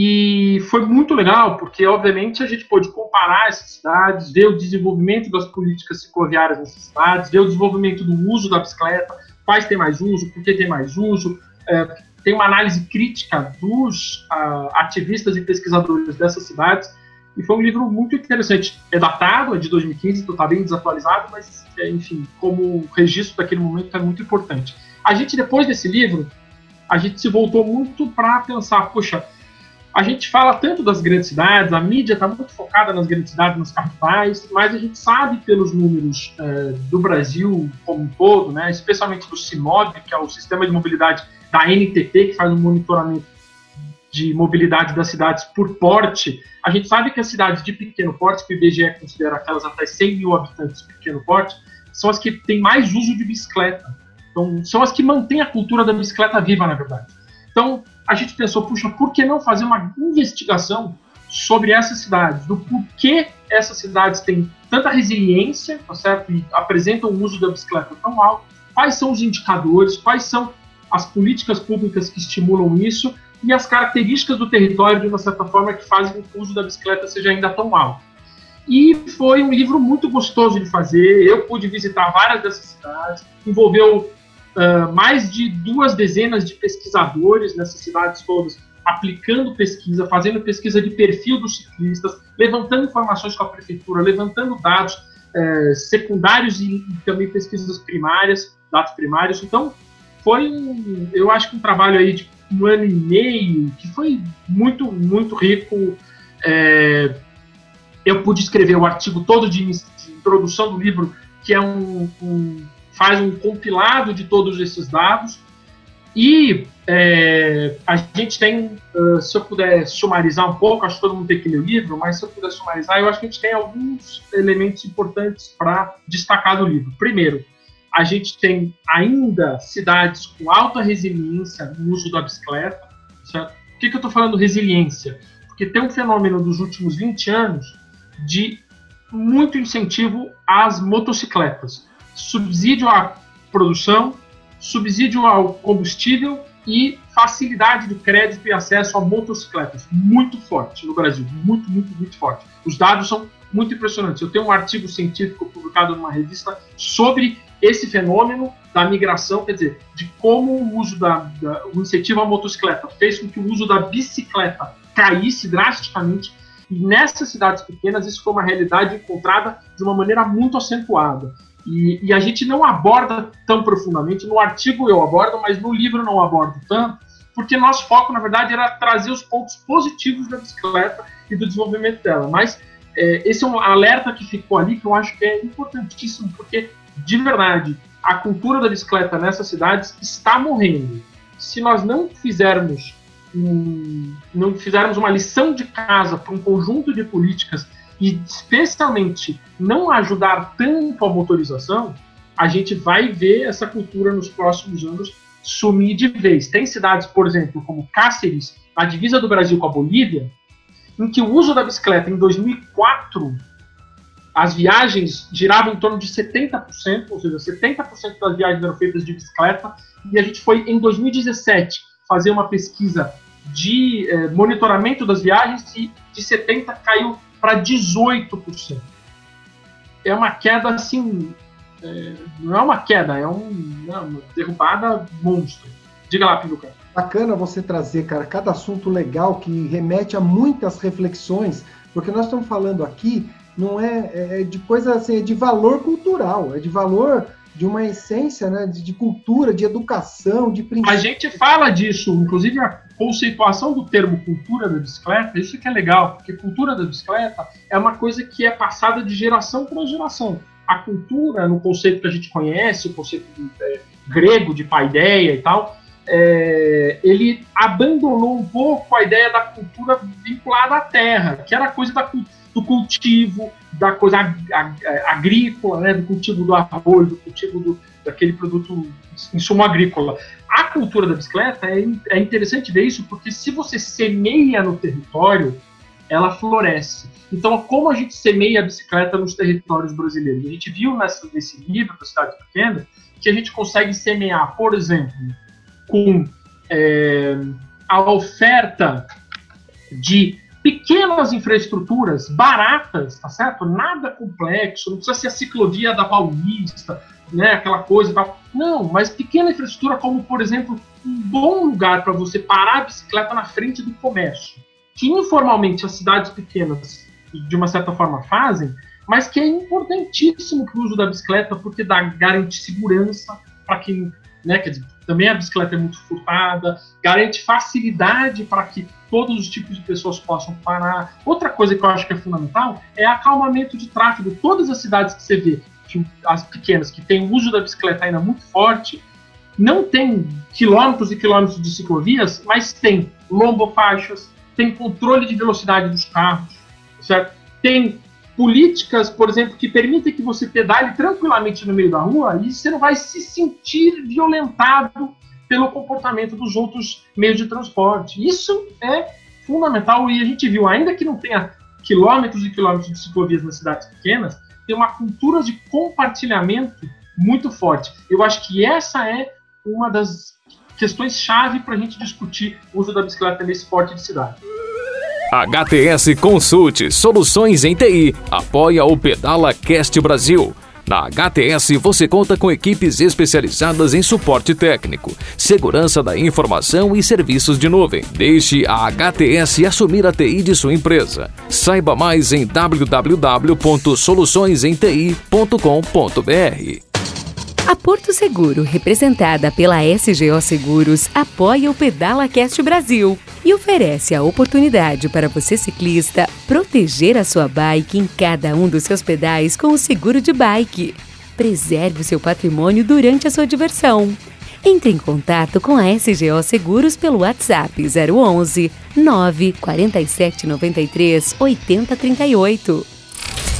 E foi muito legal, porque, obviamente, a gente pôde comparar essas cidades, ver o desenvolvimento das políticas cicloviárias nessas cidades, ver o desenvolvimento do uso da bicicleta, quais tem mais uso, por que tem mais uso. É, tem uma análise crítica dos uh, ativistas e pesquisadores dessas cidades, e foi um livro muito interessante. É datado, é de 2015, então está bem desatualizado, mas, é, enfim, como registro daquele momento é muito importante. A gente, depois desse livro, a gente se voltou muito para pensar, poxa, a gente fala tanto das grandes cidades, a mídia está muito focada nas grandes cidades, nas capitais, mas a gente sabe pelos números é, do Brasil como um todo, né, especialmente do CIMOB, que é o Sistema de Mobilidade da NTT, que faz um monitoramento de mobilidade das cidades por porte, a gente sabe que as cidades de pequeno porte, que o IBGE considera aquelas até 100 mil habitantes de pequeno porte, são as que têm mais uso de bicicleta. Então, são as que mantêm a cultura da bicicleta viva, na verdade. Então, a gente pensou, puxa, por que não fazer uma investigação sobre essas cidades, do porquê essas cidades têm tanta resiliência, tá certo? E apresentam o uso da bicicleta tão alto, quais são os indicadores, quais são as políticas públicas que estimulam isso e as características do território, de uma certa forma, que fazem que o uso da bicicleta seja ainda tão alto. E foi um livro muito gostoso de fazer. Eu pude visitar várias dessas cidades, envolveu uh, mais de duas dezenas de pesquisadores nessas cidades todas, aplicando pesquisa, fazendo pesquisa de perfil dos ciclistas, levantando informações com a prefeitura, levantando dados uh, secundários e, e, também pesquisas primárias, dados primários. Então, foi, um, eu acho que um trabalho aí de um ano e meio que foi muito, muito rico. É, eu pude escrever o artigo todo de, de introdução do livro, que é um, um faz um compilado de todos esses dados e é, a gente tem, uh, se eu puder sumarizar um pouco, acho que todo mundo tem que ler o livro, mas se eu puder sumarizar, eu acho que a gente tem alguns elementos importantes para destacar do livro. Primeiro, a gente tem ainda cidades com alta resiliência no uso da bicicleta. Certo? Por que, que eu estou falando resiliência? Porque tem um fenômeno dos últimos 20 anos de muito incentivo às motocicletas subsídio à produção, subsídio ao combustível e facilidade de crédito e acesso a motocicletas. Muito forte no Brasil, muito, muito, muito forte. Os dados são muito impressionantes. Eu tenho um artigo científico publicado numa revista sobre esse fenômeno da migração, quer dizer, de como o uso da, da o incentivo à motocicleta fez com que o uso da bicicleta caísse drasticamente e nessas cidades pequenas isso foi uma realidade encontrada de uma maneira muito acentuada. E, e, a gente não aborda tão profundamente. No artigo eu abordo, mas no livro não abordo tanto, porque nosso foco, na verdade, era trazer os pontos positivos da bicicleta e do desenvolvimento dela. Mas é, esse é um alerta que ficou ali que eu acho que é importantíssimo, porque, de verdade, a cultura da bicicleta nessas cidades está morrendo. Se nós não fizermos um, não fizermos uma lição de casa para um conjunto de políticas e especialmente não ajudar tanto a motorização, a gente vai ver essa cultura nos próximos anos sumir de vez. Tem cidades, por exemplo, como Cáceres, na divisa do Brasil com a Bolívia, em que o uso da bicicleta em 2004, as viagens giravam em torno de 70%, ou seja, 70% das viagens eram feitas de bicicleta, e a gente foi em 2017 fazer uma pesquisa de eh, monitoramento das viagens e de 70% caiu para 18%. É uma queda assim. É, não é uma queda, é um, é uma derrubada monstro. Diga lá, Pinduca. Bacana você trazer, cara, cada assunto legal que remete a muitas reflexões, porque nós estamos falando aqui não é, é, é de coisa assim, é de valor cultural, é de valor de uma essência né, de, de, cultura, de educação, de princípio. A gente fala disso, inclusive a conceituação do termo cultura da bicicleta, isso que é legal, porque cultura da bicicleta é uma coisa que é passada de geração para geração. A cultura, no conceito que a gente conhece, o conceito de, é, grego de paideia e tal, é, ele abandonou um pouco a ideia da cultura vinculada à terra, que era coisa da, do do cultivo, da coisa ag agrícola, né, do cultivo do arroz, do cultivo do, daquele produto insumo agrícola. A cultura da bicicleta é, é interessante ver isso, porque se você semeia no território, ela floresce. Então, como a gente semeia a bicicleta nos territórios brasileiros? A gente viu nessa, nesse livro para cidades pequenas que a gente consegue semear, por exemplo, com é, a oferta de pequenas infraestruturas baratas, tá certo? Nada complexo, não precisa ser a ciclovia da Paulista, né, aquela coisa e tal. Não, mas pequena infraestrutura como, por exemplo, um bom lugar para você parar a bicicleta na frente do comércio, que informalmente as cidades pequenas de uma certa forma fazem, mas que é importantíssimo para o uso da bicicleta porque dá garante segurança para quem, né, quer dizer, também a bicicleta é muito furtada, garante facilidade para que todos os tipos de pessoas possam parar. Outra coisa que eu acho que é fundamental é acalmamento de tráfego. Todas as cidades que você vê, as pequenas, que têm o uso da bicicleta ainda muito forte, não tem quilômetros e quilômetros de ciclovias, mas tem lombofaixas, tem controle de velocidade dos carros, certo? Tem políticas, por exemplo, que permitem que você pedale tranquilamente no meio da rua e você não vai se sentir violentado pelo comportamento dos outros meios de transporte. Isso é fundamental e a gente viu, ainda que não tenha quilômetros e quilômetros de ciclovias nas cidades pequenas, tem uma cultura de compartilhamento muito forte. Eu acho que essa é uma das questões chave para a gente discutir o uso da bicicleta nesse porte de cidade. HTS Consulte Soluções em TI apoia o Pedala Cast Brasil. Na HTS você conta com equipes especializadas em suporte técnico, segurança da informação e serviços de nuvem. Deixe a HTS assumir a TI de sua empresa. Saiba mais em www.soluçõesenti.com.br. A Porto Seguro, representada pela SGO Seguros, apoia o Pedala Cast Brasil e oferece a oportunidade para você ciclista proteger a sua bike em cada um dos seus pedais com o seguro de bike. Preserve o seu patrimônio durante a sua diversão. Entre em contato com a SGO Seguros pelo WhatsApp 011 947 93 8038.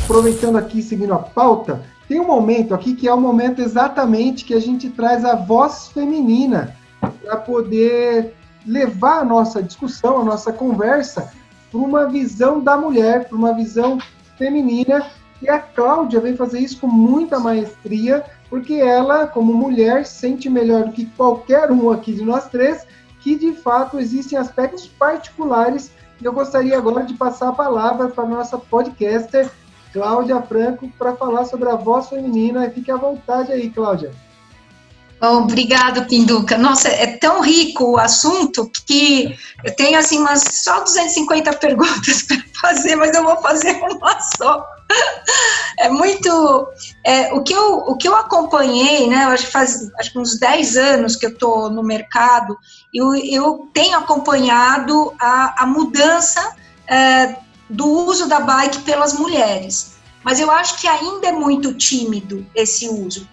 Aproveitando aqui, seguindo a pauta, tem um momento aqui que é o momento exatamente que a gente traz a voz feminina para poder levar a nossa discussão, a nossa conversa para uma visão da mulher, para uma visão feminina. E a Cláudia vem fazer isso com muita maestria, porque ela, como mulher, sente melhor do que qualquer um aqui de nós três que de fato existem aspectos particulares. E eu gostaria agora de passar a palavra para a nossa podcaster, Cláudia Franco para falar sobre a voz feminina. Fique à vontade aí, Cláudia. Obrigado, Pinduca. Nossa, é tão rico o assunto que eu tenho assim umas só 250 perguntas para fazer, mas eu vou fazer uma só. É muito. É, o, que eu, o que eu acompanhei, né? Eu acho que faz acho que uns 10 anos que eu estou no mercado, eu, eu tenho acompanhado a, a mudança é, do uso da bike pelas mulheres. Mas eu acho que ainda é muito tímido esse uso,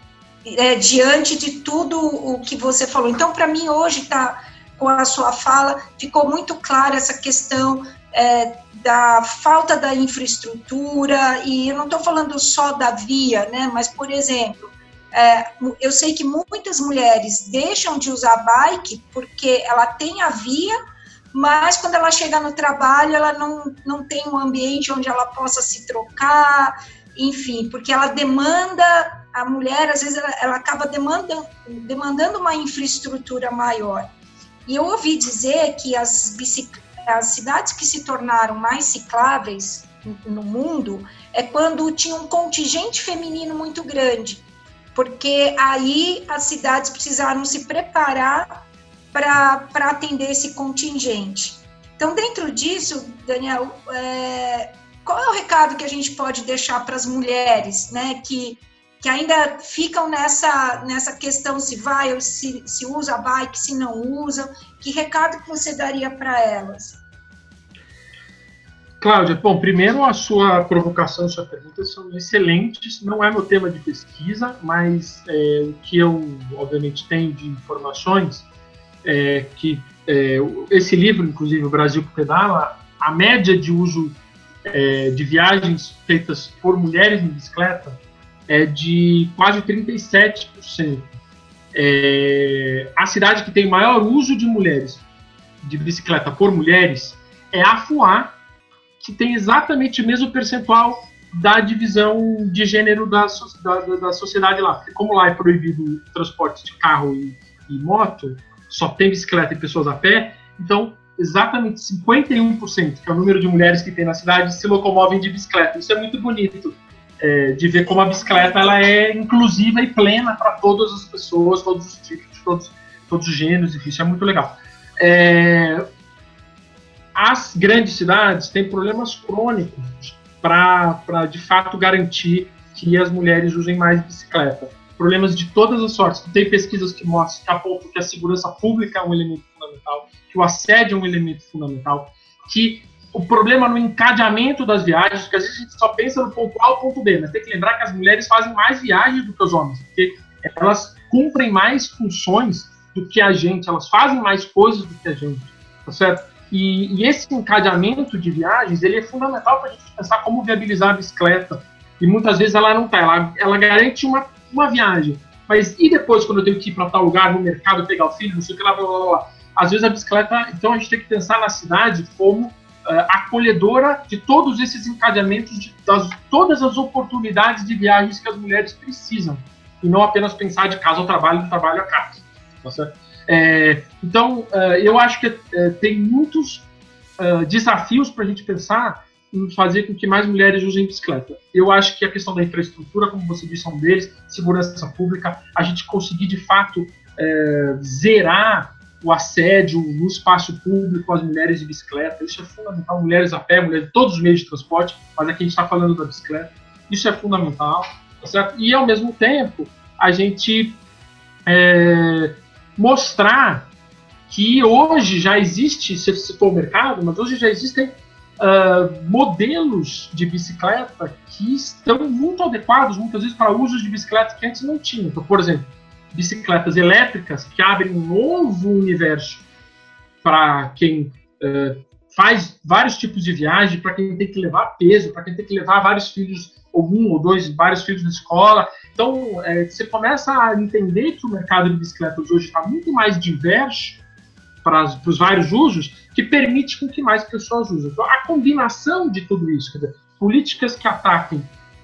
é, diante de tudo o que você falou. Então, para mim, hoje está com a sua fala, ficou muito clara essa questão é, da falta da infraestrutura, e eu não estou falando só da via, né, mas, por exemplo, é, eu sei que muitas mulheres deixam de usar bike porque ela tem a via, mas quando ela chega no trabalho, ela não, não tem um ambiente onde ela possa se trocar, enfim, porque ela demanda, a mulher, às vezes, ela, ela acaba demandando, demandando uma infraestrutura maior. E eu ouvi dizer que as, as cidades que se tornaram mais cicláveis no mundo é quando tinha um contingente feminino muito grande, porque aí as cidades precisaram se preparar para atender esse contingente. Então, dentro disso, Daniel, é, qual é o recado que a gente pode deixar para as mulheres, né, que, que ainda ficam nessa, nessa questão se vai ou se, se usa a bike, se não usa? Que recado que você daria para elas? Cláudia, bom, primeiro a sua provocação, sua pergunta são excelentes. Não é meu tema de pesquisa, mas é, o que eu, obviamente, tenho de informações é, que é, esse livro, inclusive, o Brasil que Pedala, a média de uso é, de viagens feitas por mulheres em bicicleta é de quase 37%. É, a cidade que tem maior uso de mulheres de bicicleta por mulheres é Afuá, que tem exatamente o mesmo percentual da divisão de gênero da, da, da sociedade lá. Porque como lá é proibido o transporte de carro e, e moto, só tem bicicleta e pessoas a pé, então exatamente 51%, que é o número de mulheres que tem na cidade, se locomovem de bicicleta. Isso é muito bonito é, de ver como a bicicleta ela é inclusiva e plena para todas as pessoas, todos os tipos, todos, todos os gêneros, enfim, isso é muito legal. É, as grandes cidades têm problemas crônicos para, de fato, garantir que as mulheres usem mais bicicleta. Problemas de todas as sortes. Tem pesquisas que mostram que apontam que a segurança pública é um elemento fundamental, que o assédio é um elemento fundamental, que o problema no encadeamento das viagens, porque às vezes a gente só pensa no ponto A ou ponto B, mas tem que lembrar que as mulheres fazem mais viagens do que os homens, porque elas cumprem mais funções do que a gente, elas fazem mais coisas do que a gente, tá certo? E, e esse encadeamento de viagens, ele é fundamental para a gente pensar como viabilizar a bicicleta, e muitas vezes ela não está, ela, ela garante uma, uma viagem, mas e depois quando eu tenho que ir para tal lugar, no mercado, pegar o filho, não sei o que lá, blá, blá, blá. Às vezes a bicicleta, então a gente tem que pensar na cidade como uh, acolhedora de todos esses encadeamentos, de das, todas as oportunidades de viagens que as mulheres precisam, e não apenas pensar de casa ao trabalho, do trabalho à casa. Tá é, então, uh, eu acho que uh, tem muitos desafios para a gente pensar fazer com que mais mulheres usem bicicleta. Eu acho que a questão da infraestrutura, como você disse, é um deles, segurança pública, a gente conseguir de fato zerar o assédio no espaço público às mulheres de bicicleta. Isso é fundamental. Mulheres a pé, mulheres de todos os meios de transporte, mas aqui a gente está falando da bicicleta. Isso é fundamental. Tá certo? E, ao mesmo tempo, a gente é, mostrar que hoje já existe, se for o mercado, mas hoje já existem uh, modelos de bicicleta que estão muito adequados, muitas vezes, para usos de bicicleta que antes não tinham. Então, por exemplo, bicicletas elétricas que abrem um novo universo para quem uh, faz vários tipos de viagem, para quem tem que levar peso, para quem tem que levar vários filhos, ou um ou dois, vários filhos na escola. Então, é, você começa a entender que o mercado de bicicletas hoje está muito mais diverso para os vários usos, que permite com que mais pessoas usem. Então, a combinação de tudo isso, quer dizer, políticas que ataquem,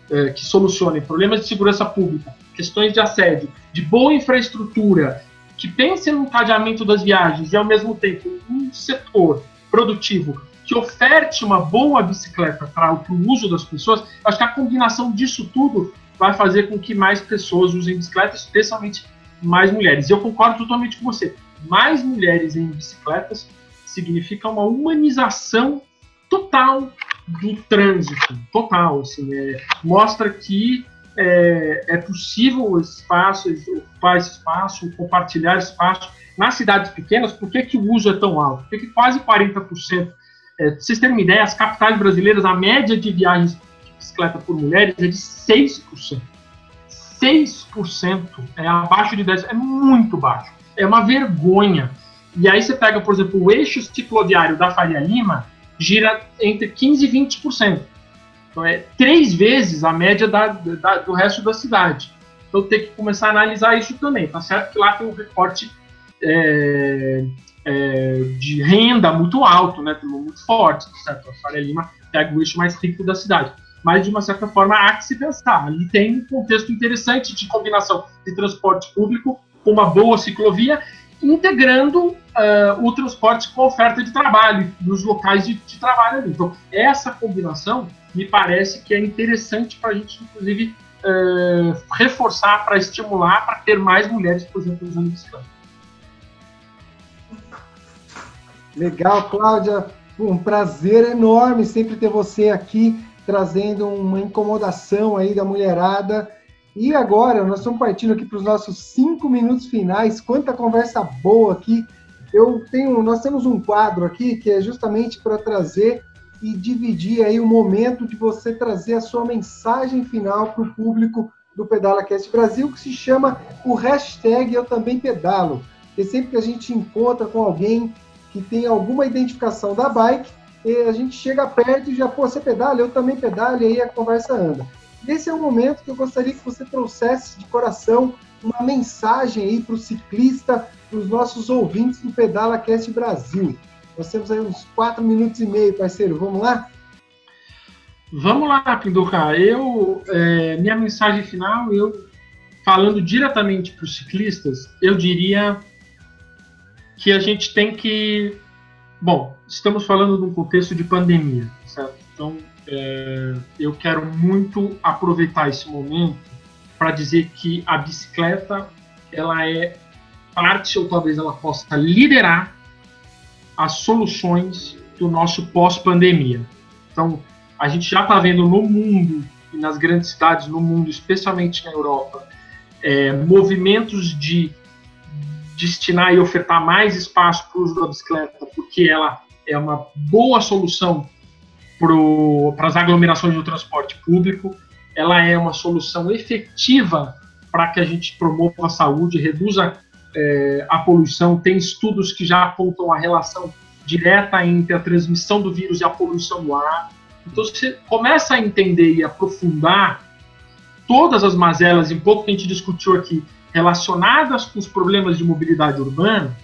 é, que solucionem problemas de segurança pública, questões de assédio, de boa infraestrutura, que pense no encadeamento das viagens e, ao mesmo tempo, um setor produtivo que oferte uma boa bicicleta para o uso das pessoas, acho que a combinação disso tudo vai fazer com que mais pessoas usem bicicleta, especialmente mais mulheres. E eu concordo totalmente com você. Mais mulheres em bicicletas significa uma humanização total do trânsito, total. Assim, é, mostra que é, é possível espaço, ocupar espaço, compartilhar espaço. Nas cidades pequenas, por que, que o uso é tão alto? Por que, que quase 40%? É, vocês terem uma ideia, as capitais brasileiras, a média de viagens de bicicleta por mulheres é de 6%. 6% é abaixo de 10%, é muito baixo. É uma vergonha. E aí você pega, por exemplo, o eixo cicloviário da Faria Lima, gira entre 15% e 20%. Então é três vezes a média da, da, do resto da cidade. Então tem que começar a analisar isso também. Tá certo que lá tem um recorte é, é, de renda muito alto, né, muito forte, tá certo? A Faria Lima pega o eixo mais rico da cidade. Mas, de uma certa forma, há que se pensar. Ali tem um contexto interessante de combinação de transporte público com uma boa ciclovia, integrando uh, o transporte com a oferta de trabalho nos locais de, de trabalho ali. Então, essa combinação me parece que é interessante para a gente, inclusive, uh, reforçar, para estimular, para ter mais mulheres, por exemplo, usando bicicleta. Legal, Cláudia. Um prazer enorme sempre ter você aqui trazendo uma incomodação aí da mulherada. E agora, nós estamos partindo aqui para os nossos cinco minutos finais. Quanta conversa boa aqui. Eu tenho, nós temos um quadro aqui que é justamente para trazer e dividir aí o momento de você trazer a sua mensagem final para o público do Pedala Cast Brasil, que se chama o hashtag Eu Também Pedalo. E sempre que a gente encontra com alguém que tem alguma identificação da bike, a gente chega perto e já, pô, você pedala, eu também pedalo, e aí a conversa anda. Esse é o momento que eu gostaria que você trouxesse de coração uma mensagem aí para o ciclista, para os nossos ouvintes do Pedala Cast Brasil. Nós temos aí uns quatro minutos e meio, parceiro. Vamos lá? Vamos lá, Pinduca. Eu, é, minha mensagem final, eu falando diretamente para os ciclistas, eu diria que a gente tem que, bom, estamos falando de um contexto de pandemia, certo? Então, é, eu quero muito aproveitar esse momento para dizer que a bicicleta ela é parte ou talvez ela possa liderar as soluções do nosso pós-pandemia. Então, a gente já está vendo no mundo e nas grandes cidades no mundo, especialmente na Europa, é, movimentos de destinar e ofertar mais espaço para o uso da bicicleta, porque ela é uma boa solução para as aglomerações do transporte público, ela é uma solução efetiva para que a gente promova a saúde, reduza é, a poluição. Tem estudos que já apontam a relação direta entre a transmissão do vírus e a poluição do ar. Então, você começa a entender e aprofundar todas as mazelas, em pouco que a gente discutiu aqui, relacionadas com os problemas de mobilidade urbana,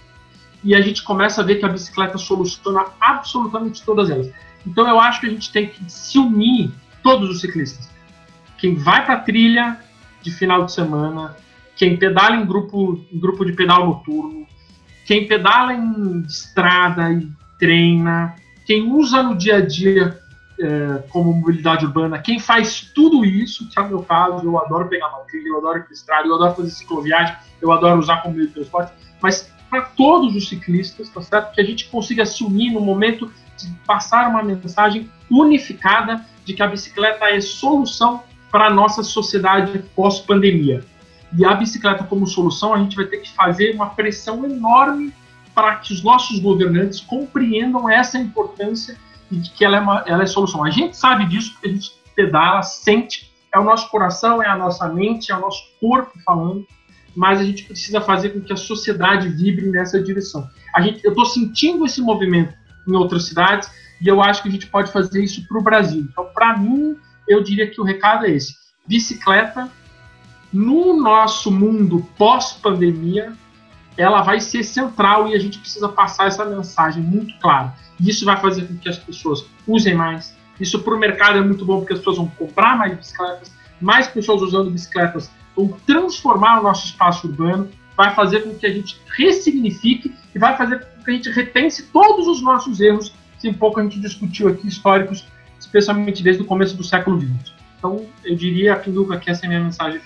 e a gente começa a ver que a bicicleta soluciona absolutamente todas elas. Então, eu acho que a gente tem que se unir, todos os ciclistas. Quem vai para a trilha de final de semana, quem pedala em grupo, em grupo de pedal noturno, quem pedala em estrada e treina, quem usa no dia a dia é, como mobilidade urbana, quem faz tudo isso, que é o meu caso, eu adoro pegar uma trilha, eu adoro ir estrada, eu adoro fazer cicloviagem, eu adoro usar como meio de transporte, mas para todos os ciclistas, tá certo? Que a gente consiga se unir no momento de passar uma mensagem unificada de que a bicicleta é solução para a nossa sociedade pós-pandemia. E a bicicleta como solução, a gente vai ter que fazer uma pressão enorme para que os nossos governantes compreendam essa importância e de que ela é, uma, ela é solução. A gente sabe disso porque a gente pedala, sente, é o nosso coração, é a nossa mente, é o nosso corpo falando, mas a gente precisa fazer com que a sociedade vibre nessa direção. A gente, eu estou sentindo esse movimento em outras cidades e eu acho que a gente pode fazer isso para o Brasil. Então, para mim, eu diria que o recado é esse: bicicleta no nosso mundo pós-pandemia, ela vai ser central e a gente precisa passar essa mensagem muito clara. Isso vai fazer com que as pessoas usem mais. Isso para o mercado é muito bom porque as pessoas vão comprar mais bicicletas, mais pessoas usando bicicletas vão transformar o nosso espaço urbano, vai fazer com que a gente ressignifique e vai fazer que a gente repense todos os nossos erros que um pouco a gente discutiu aqui, históricos, especialmente desde o começo do século XX. Então, eu diria, Pinduca, que essa é a minha mensagem.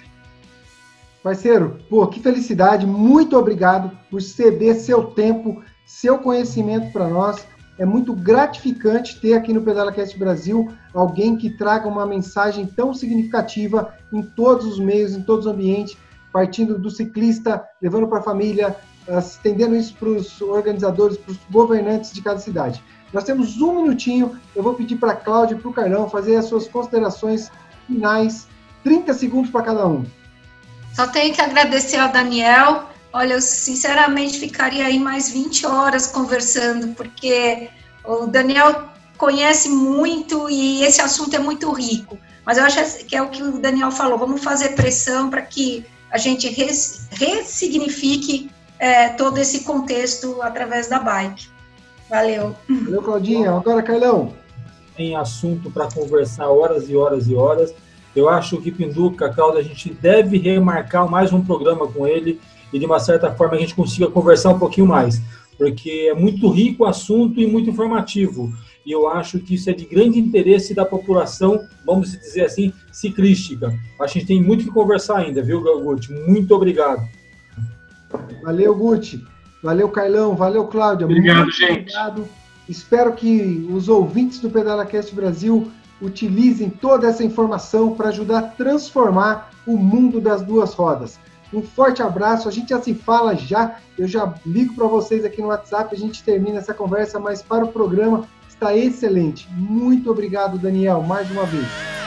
Parceiro, pô, que felicidade, muito obrigado por ceder seu tempo, seu conhecimento para nós. É muito gratificante ter aqui no PedalaCast Brasil alguém que traga uma mensagem tão significativa em todos os meios, em todos os ambientes, partindo do ciclista, levando para a família, estendendo isso para os organizadores, para os governantes de cada cidade. Nós temos um minutinho, eu vou pedir para a Cláudia e para o Carlão fazer as suas considerações finais, 30 segundos para cada um. Só tenho que agradecer ao Daniel. Olha, eu sinceramente ficaria aí mais 20 horas conversando, porque o Daniel conhece muito e esse assunto é muito rico. Mas eu acho que é o que o Daniel falou: vamos fazer pressão para que a gente res, ressignifique é, todo esse contexto através da bike. Valeu. Valeu, Claudinha. Agora, Carlão. Tem assunto para conversar horas e horas e horas. Eu acho que Pinduca, Cláudio, a gente deve remarcar mais um programa com ele e, de uma certa forma, a gente consiga conversar um pouquinho mais, porque é muito rico o assunto e muito informativo. E eu acho que isso é de grande interesse da população, vamos dizer assim, ciclística. A gente tem muito que conversar ainda, viu, Guti? Muito obrigado. Valeu, Guti. Valeu, Carlão. Valeu, Cláudia. Obrigado, muito gente. Obrigado. Espero que os ouvintes do PedalaCast Brasil utilizem toda essa informação para ajudar a transformar o mundo das duas rodas. Um forte abraço, a gente já se fala já, eu já ligo para vocês aqui no WhatsApp, a gente termina essa conversa, mas para o programa está excelente. Muito obrigado, Daniel, mais uma vez.